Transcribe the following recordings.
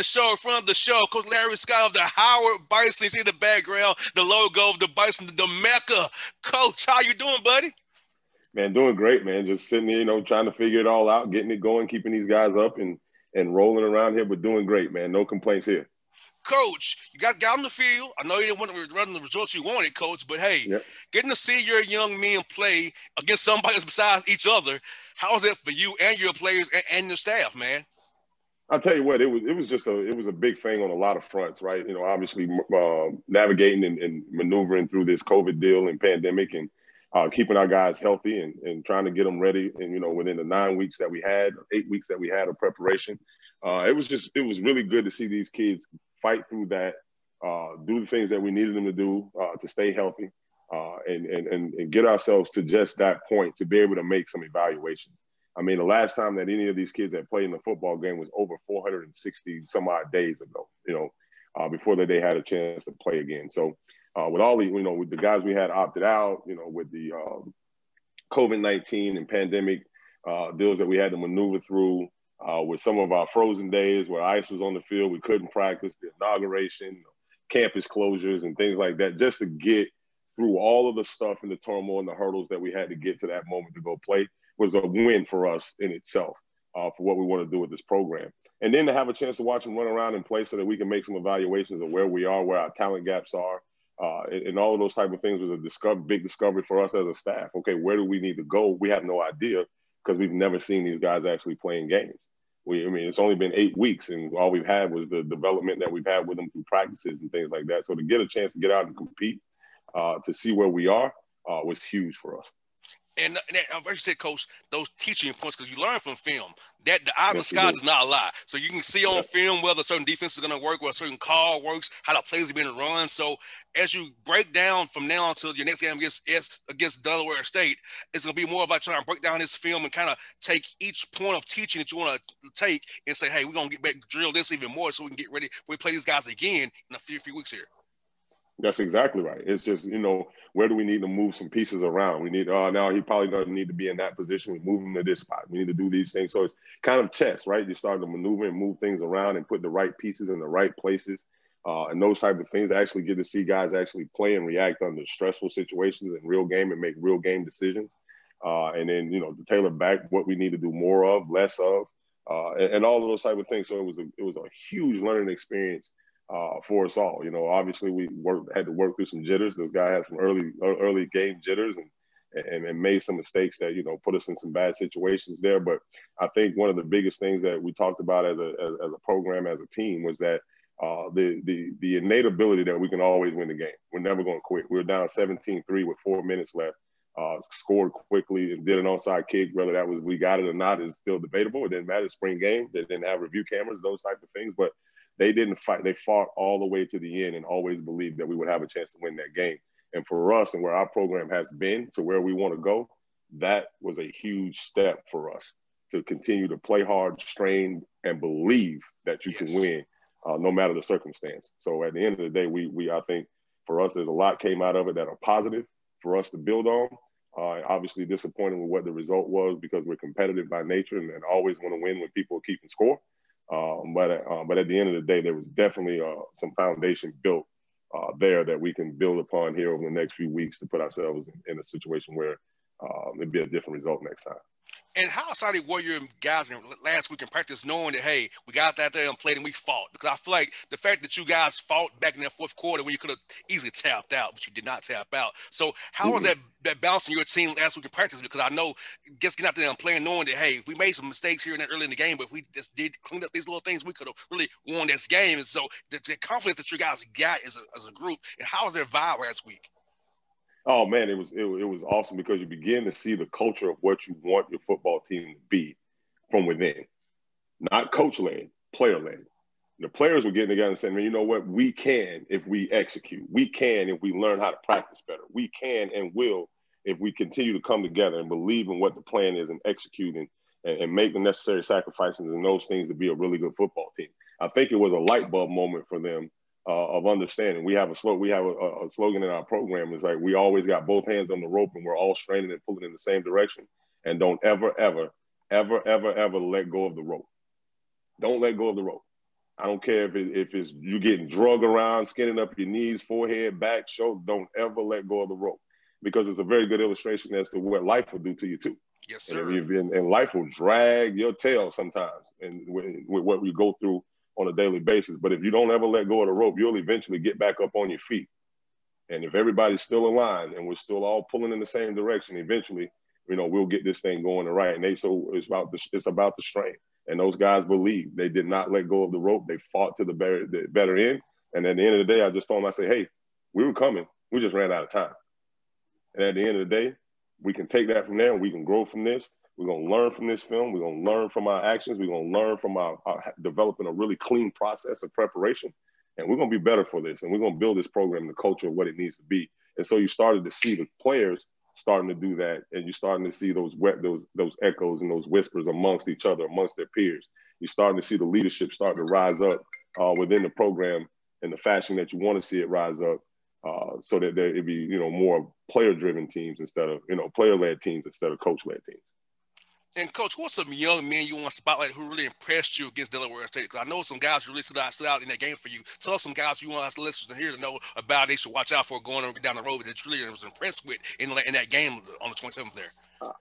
the show, in front of the show, Coach Larry Scott of the Howard Bison. You see in the background the logo of the Bison, the Mecca. Coach, how you doing, buddy? Man, doing great, man. Just sitting here, you know, trying to figure it all out, getting it going, keeping these guys up and and rolling around here, but doing great, man. No complaints here. Coach, you got got on the field. I know you didn't want to run the results you wanted, Coach, but hey, yep. getting to see your young men play against somebody besides each other, how is it for you and your players and, and your staff, man? I'll tell you what, it was it was just a it was a big thing on a lot of fronts, right? You know, obviously uh, navigating and, and, maneuvering through this COVID deal and pandemic, and uh, keeping our guys healthy and, and trying to get them ready. And you know, within the nine weeks that we had, eight weeks that we had of preparation, uh, it was just it was really good to see these kids fight through that, uh, do the things that we needed them to do uh, to stay healthy, uh, and, and and and get ourselves to just that point to be able to make some evaluations. I mean, the last time that any of these kids had played in a football game was over 460 some odd days ago. You know, uh, before that they had a chance to play again. So uh, with all the you know with the guys we had opted out, you know, with the um, COVID 19 and pandemic uh, deals that we had to maneuver through. Uh, with some of our frozen days where ice was on the field, we couldn't practice, the inauguration, campus closures, and things like that, just to get through all of the stuff and the turmoil and the hurdles that we had to get to that moment to go play was a win for us in itself uh, for what we want to do with this program. And then to have a chance to watch them run around and play so that we can make some evaluations of where we are, where our talent gaps are, uh, and, and, all of those type of things was a discover, big discovery for us as a staff. Okay, where do we need to go? We have no idea because we've never seen these guys actually playing games. We, I mean, it's only been eight weeks, and all we've had was the development that we've had with them through practices and things like that. So to get a chance to get out and compete, uh, to see where we are, uh, was huge for us. And, and I've already said, Coach, those teaching points because you learn from film. That the eye of the sky does not a lie. So you can see on film whether certain defense is going to work, whether certain call works, how the plays are being run. So as you break down from now until your next game against against Delaware State, it's going to be more about trying to break down this film and kind of take each point of teaching that you want to take and say, hey, we're going to get back drill this even more so we can get ready we play these guys again in a few, few weeks here. That's exactly right. It's just, you know, where do we need to move some pieces around? We need, oh, now he probably doesn't need to be in that position. We move him to this spot. We need to do these things. So it's kind of chess, right? You start to maneuver and move things around and put the right pieces in the right places. Uh, and those type of things. I actually get to see guys actually play and react under stressful situations in real game and make real game decisions. Uh, and then, you know, to tailor back what we need to do more of, less of, uh, and, and, all of those type of things. So it was a, it was a huge learning experience uh, for us all. You know, obviously we worked had to work through some jitters. This guy had some early early game jitters and, and and made some mistakes that you know put us in some bad situations there. But I think one of the biggest things that we talked about as a as, as a program as a team was that. Uh, the the the innate ability that we can always win the game. We're never going to quit. We are down 17-3 with four minutes left. Uh, scored quickly and did an onside kick. Whether that was we got it or not is still debatable. It didn't matter. Spring game. They didn't have review cameras. Those type of things. But they didn't fight. They fought all the way to the end and always believed that we would have a chance to win that game. And for us and where our program has been to where we want to go, that was a huge step for us to continue to play hard, strain, and believe that you yes. can win uh, no matter the circumstance. So at the end of the day, we, we I think for us, there's a lot came out of it that are positive for us to build on. Uh, obviously disappointed with what the result was because we're competitive by nature and, and always want to win when people are keeping score. Um, but uh, but at the end of the day, there was definitely uh, some foundation built uh, there that we can build upon here over the next few weeks to put ourselves in, in a situation where um, it'd be a different result next time. And how excited were your guys last week in practice, knowing that hey, we got out there and played and we fought? Because I feel like the fact that you guys fought back in that fourth quarter when you could have easily tapped out, but you did not tap out. So how mm-hmm. was that that balancing your team last week in practice? Because I know just getting out there and playing, knowing that hey, we made some mistakes here and early in the game, but if we just did clean up these little things, we could have really won this game. And so the, the confidence that you guys got as a, as a group, and how was their vibe last week? Oh man, it was it, it was awesome because you begin to see the culture of what you want your football team to be from within, not coach led, player led. The players were getting together and saying, "Man, you know what? We can if we execute. We can if we learn how to practice better. We can and will if we continue to come together and believe in what the plan is and execute and, and make the necessary sacrifices and those things to be a really good football team." I think it was a light bulb moment for them uh, of understanding. We have a slow, we have a, a, slogan in our program. It's like we always got both hands on the rope and we're all straining and pulling in the same direction. And don't ever, ever, ever, ever, ever let go of the rope. Don't let go of the rope. I don't care if it, if it's you getting drug around, skinning up your knees, forehead, back, shoulder. Don't ever let go of the rope because it's a very good illustration as to what life will do to you too. Yes, sir. And, and, and life will drag your tail sometimes, and with, with what we go through on a daily basis. But if you don't ever let go of the rope, you'll eventually get back up on your feet. And if everybody's still aligned and we're still all pulling in the same direction, eventually, you know, we'll get this thing going right. And they so it's about the it's about the strength. And those guys believe they did not let go of the rope. They fought to the better, the better end. And at the end of the day, I just told them, I say, hey, we were coming. We just ran out of time. And at the end of the day, we can take that from there and we can grow from this. We're going to learn from this film. We're going to learn from our actions. We're going to learn from our, our, developing a really clean process of preparation. And we're going to be better for this. And we're going to build this program, the culture of what it needs to be. And so you started to see the players starting to do that. And you're starting to see those those, those echoes and those whispers amongst each other, amongst their peers. You're starting to see the leadership start to rise up uh, within the program in the fashion that you want to see it rise up uh, so that there it be you know more player driven teams instead of you know player led teams instead of coach led teams. And coach, what's some young men you want to spotlight who really impressed you against Delaware State? Because I know some guys who really stood out, stood out in that game for you. Tell us some guys you want us to listen to here to know about they should watch out for going down the road that you really was impressed with in, in that game on the 27th there. Uh,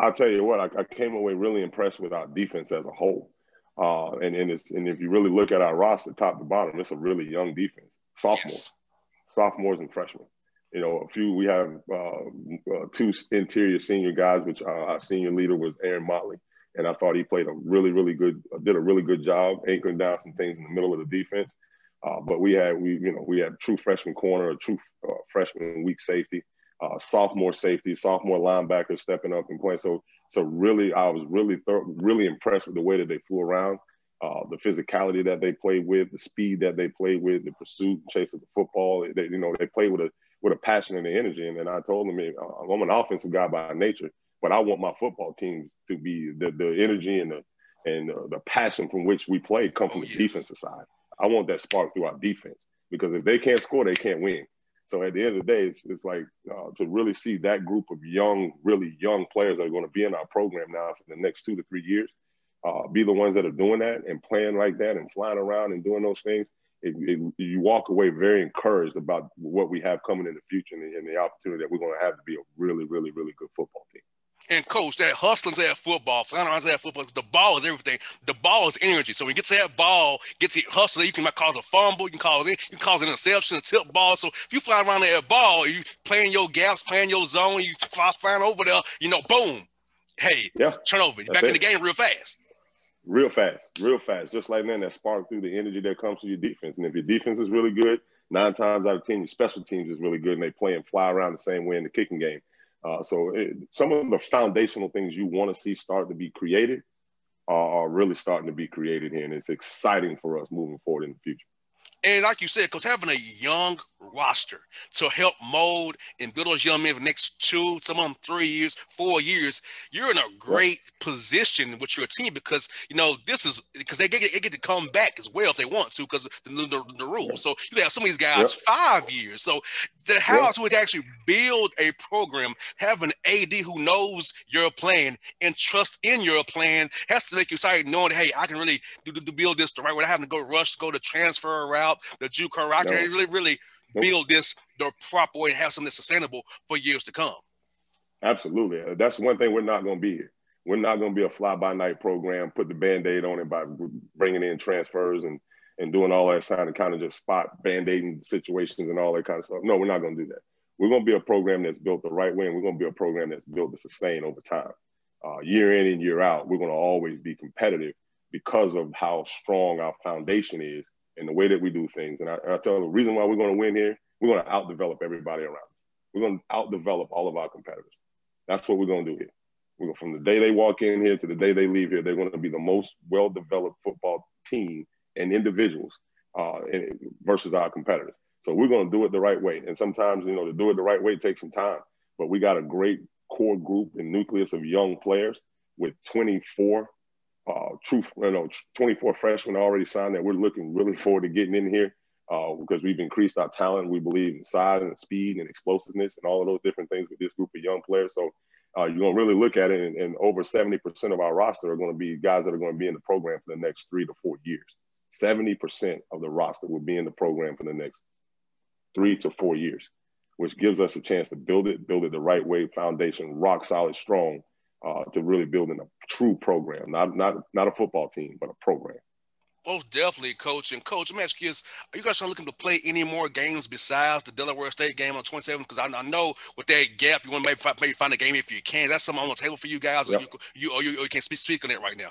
I'll tell you what, I, I, came away really impressed with our defense as a whole. Uh, and and, and if you really look at our roster, top to bottom, it's a really young defense. Sophomores, Yes sophomores and freshmen. You know, a few we have uh, uh, two interior senior guys, which uh, our senior leader was Aaron Motley, and I thought he played a really, really good, did a really good job anchoring down some things in the middle of the defense. Uh, but we had we you know we had true freshman corner, a true uh, freshman weak safety, uh, sophomore safety, sophomore linebacker stepping up and playing. So so really, I was really really impressed with the way that they flew around uh, the physicality that they played with, the speed that they played with, the pursuit, chase of the football. They, you know, they played with a with a passion and the energy. And then I told them, I'm an offensive guy by nature, but I want my football teams to be the, the energy and the and uh, the passion from which we play come from oh, the yes. defensive side. I want that spark through our defense because if they can't score, they can't win. So at the end of the day, it's, it's like uh, to really see that group of young, really young players that are going to be in our program now for the next two to three years uh, be the ones that are doing that and playing like that and flying around and doing those things, it, it, you walk away very encouraged about what we have coming in the future and the, and the opportunity that we're going to have to be a really, really, really good football team. And coach, that hustling to that football, flying around that football, the ball is everything. The ball is energy. So when you get to that ball, gets to hustle, you can cause a fumble, you can cause you can cause an interception, a tip ball. So if you fly around that ball, you playing your gaps, playing your zone, you fly flying over there, you know, boom, hey, yeah, turnover, back it. in the game real fast real fast, real fast, just like that. That spark through the energy that comes from your defense. And if your defense is really good, nine times out of ten, your special teams is really good, and they play and fly around the same way in the kicking game. Uh, so it, some of the foundational things you want to see start to be created are really starting to be created here, and it's exciting for us moving forward in the future. And like you said, because having a young roster to help mold and build those young men for the next two, some of them three years, four years, you're in a great position with your team because you know this is because they get, they get to come back as well if they want to because the, the, the rules. So you have some of these guys yep. five years. So the house yep. would actually build a program, have an AD who knows your plan and trust in your plan has to make you excited knowing, hey, I can really do, do, do build this the right way. I having to go rush, go to transfer route, the JUCO route. I can really, really build this the proper way and have something sustainable for years to come. Absolutely. Uh, that's one thing we're not going to be here. We're not going to be a fly by night program, put the band aid on it by bringing in transfers and, and doing all that time to kind of just spot band aiding situations and all that kind of stuff. No, we're not going to do that. We're going to be a program that's built the right way, and we're going to be a program that's built to sustain over time. Uh, year in and year out, we're going to always be competitive because of how strong our foundation is and the way that we do things. And I, and I tell you, the reason why we're going to win here, we're going to outdevelop everybody around us. We're going to outdevelop all of our competitors. That's what we're going to do here. We're from the day they walk in here to the day they leave here, they're going to be the most well-developed football team and individuals uh, versus our competitors. So we're going to do it the right way. And sometimes, you know, to do it the right way takes some time. But we got a great core group and nucleus of young players with 24 uh, true, you know, 24 freshmen already signed that we're looking really forward to getting in here uh, because we've increased our talent. We believe in size and speed and explosiveness and all of those different things with this group of young players. So uh, you're going to really look at it, and, and over 70% of our roster are going to be guys that are going to be in the program for the next three to four years. 70% of the roster will be in the program for the next three to four years, which gives us a chance to build it, build it the right way, foundation, rock solid, strong, uh, to really building a true program, not not not a football team, but a program. Most definitely, coach. And coach, let me ask you this: Are you guys looking to play any more games besides the Delaware State game on 27th? Because I, I, know with that gap, you want to maybe find, maybe find a game if you can. That's something on the table for you guys, or you, you, or you, or you can speak, speak on it right now.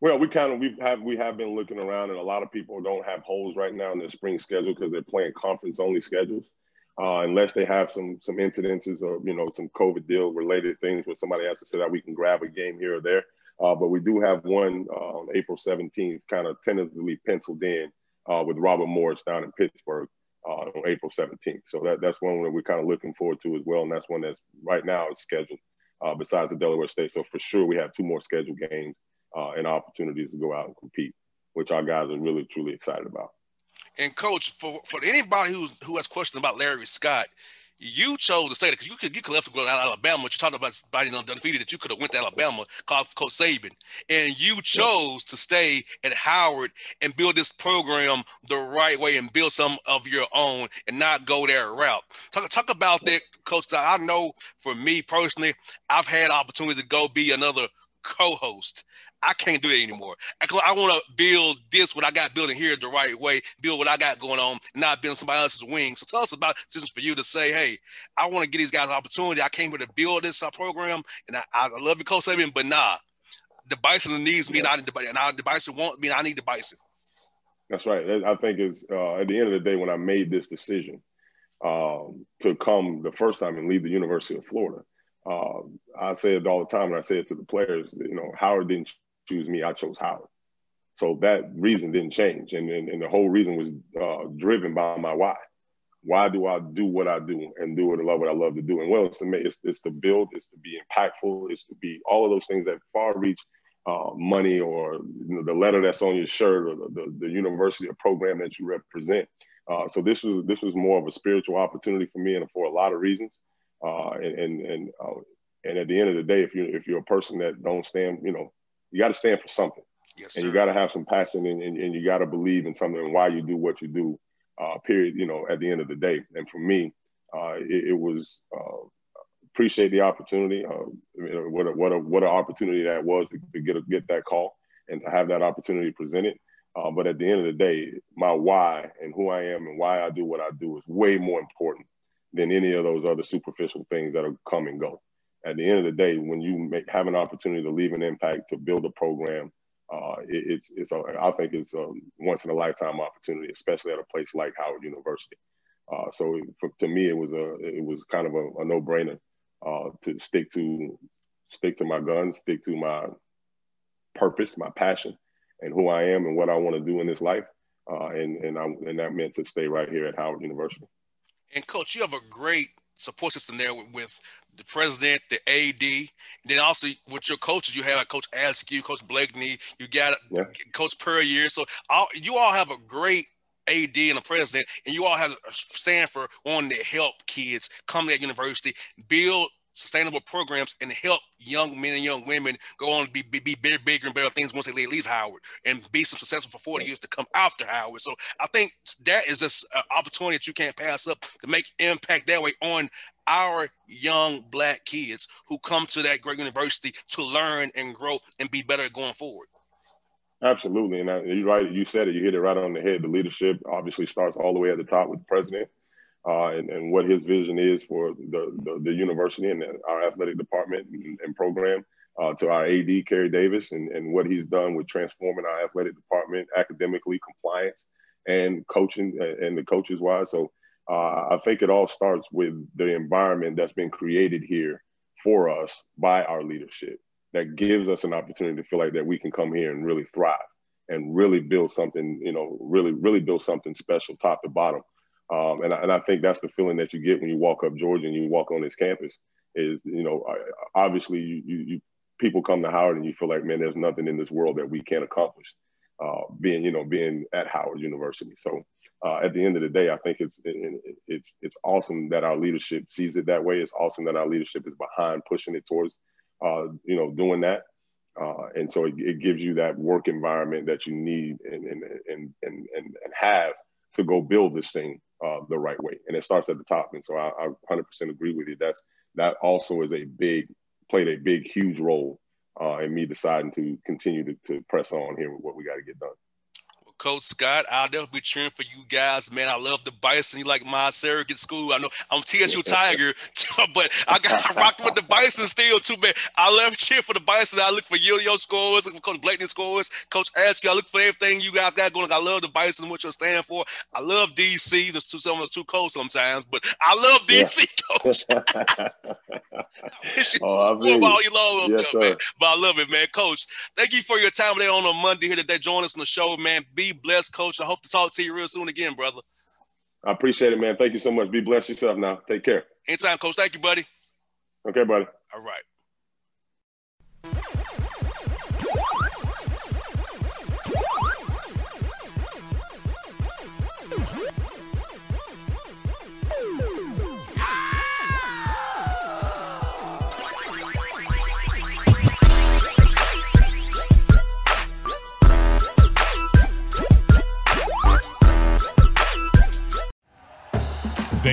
Well, we kind of we have we have been looking around, and a lot of people don't have holes right now in their spring schedule because they're playing conference only schedules uh, unless they have some some incidences or you know some COVID deal related things where somebody has to say that we can grab a game here or there. Uh, but we do have one uh, on April 17th, kind of tentatively penciled in uh, with Robert Morris down in Pittsburgh uh, on April 17th. So that, that's one that we're kind of looking forward to as well, and that's one that's right now is scheduled. Uh, besides the Delaware State, so for sure we have two more scheduled games and opportunities to go out and compete, which our guys are really truly excited about. And coach, for for anybody who who has questions about Larry Scott, you chose to stay there because you could you could left to go to Alabama. But you talked about somebody undefeated that you could have went to Alabama, called Coach Saban, and you chose to stay at Howard and build this program the right way and build some of your own and not go that route. Talk talk about that, Coach. I know for me personally, I've had opportunity to go be another co-host I can't do that anymore. I, want to build this what I got building here the right way, build what I got going on, not build somebody else's wings. So tell us about decisions for you to say, hey, I want to get these guys an opportunity. I came here to build this uh, program, and I, I love you, Coach Saban, but nah, the Bison needs me, yeah. and, I, need the, and I, the Bison want me, and I need the Bison. That's right. I think it's uh, at the end of the day when I made this decision um, to come the first time and leave the University of Florida. Uh, I say it all the time, and I say it to the players. You know, Howard didn't choose me, I chose Howard. So that reason didn't change. And, and, and the whole reason was uh, driven by my why. Why do I do what I do and do what I love what I love to do? And well, it's to make, it's, it's to build, it's to be impactful, it's to be all of those things that far reach uh, money or you know, the letter that's on your shirt or the, the, the university or program that you represent. Uh, so this was this was more of a spiritual opportunity for me and for a lot of reasons. Uh, and and and, uh, and at the end of the day, if you if you're a person that don't stand, you know, you got to stand for something. Yes, and you got to have some passion and, and, and you got to believe in something and why you do what you do, uh, period, you know, at the end of the day. And for me, uh, it, it, was uh, appreciate the opportunity. Uh, what a, what a, what an opportunity that was to, to, get, a, get that call and to have that opportunity presented. Uh, but at the end of the day, my why and who I am and why I do what I do is way more important than any of those other superficial things that are come and go at the end of the day, when you make, have an opportunity to leave an impact, to build a program, uh, it, it's it's a, I think it's a once in a lifetime opportunity, especially at a place like Howard University. Uh, so for, to me, it was a it was kind of a, a no brainer uh, to stick to stick to my guns, stick to my purpose, my passion, and who I am and what I want to do in this life. Uh, and and I, and that meant to stay right here at Howard University. And coach, you have a great support system there with, with the president, the AD, and then also with your coaches, you have like Coach Askew, Coach Blakeney, you got yeah. Coach Puryear. So all, you all have a great AD and a president, and you all have stand for wanting to help kids come to that university, build sustainable programs and help young men and young women go on to be, be, be bigger, bigger and better things once they leave Howard and be some successful for 40 years to come after Howard. So I think that is an uh, opportunity that you can't pass up to make impact that way on our young black kids who come to that great university to learn and grow and be better going forward. Absolutely. And you're right. You said it. You hit it right on the head. The leadership obviously starts all the way at the top with the president uh, and, and, what his vision is for the, the, the university and our athletic department and, and program, uh, to our AD, Kery Davis, and, and what he's done with transforming our athletic department academically, compliance, and coaching and the coaches wise. So uh, I think it all starts with the environment that's been created here for us by our leadership that gives us an opportunity to feel like that we can come here and really thrive and really build something, you know, really, really build something special top to bottom um, and, I, and I think that's the feeling that you get when you walk up Georgia and you walk on this campus is, you know, obviously you, you, you people come to Howard and you feel like, man, there's nothing in this world that we can't accomplish uh, being, you know, being at Howard University. So uh, at the end of the day, I think it's, it, it's, it's awesome that our leadership sees it that way. It's awesome that our leadership is behind pushing it towards, uh, you know, doing that. Uh, and so it, it, gives you that work environment that you need and and and and, and have to go build this thing uh, the right way. And it starts at the top. And so I, I 100% agree with you. That's that also is a big played a big huge role uh, in me deciding to continue to, to press on here with what we got to get done. Coach Scott. I'll definitely be cheering for you guys, man. I love the Bison. You like my surrogate school. I know I'm TSU Tiger, but I got rocked with the Bison still too, man. I love cheering for the Bison. I look for your your scores, look for Coach Blakeney scores, Coach Askew. I look for everything you guys got going. I love the Bison, what you're standing for. I love DC. There's two some of too cold sometimes, but I love DC, yeah. Coach. oh, I mean, all you long yes, up, man. But I love it, man. Coach, thank you for your time today on a Monday here today. Join us on the show, man. Be blessed, Coach. I hope to talk to you real soon again, brother. I appreciate it, man. Thank you so much. Be blessed yourself now. Take care. Anytime, Coach. Thank you, buddy. Okay, buddy. All right.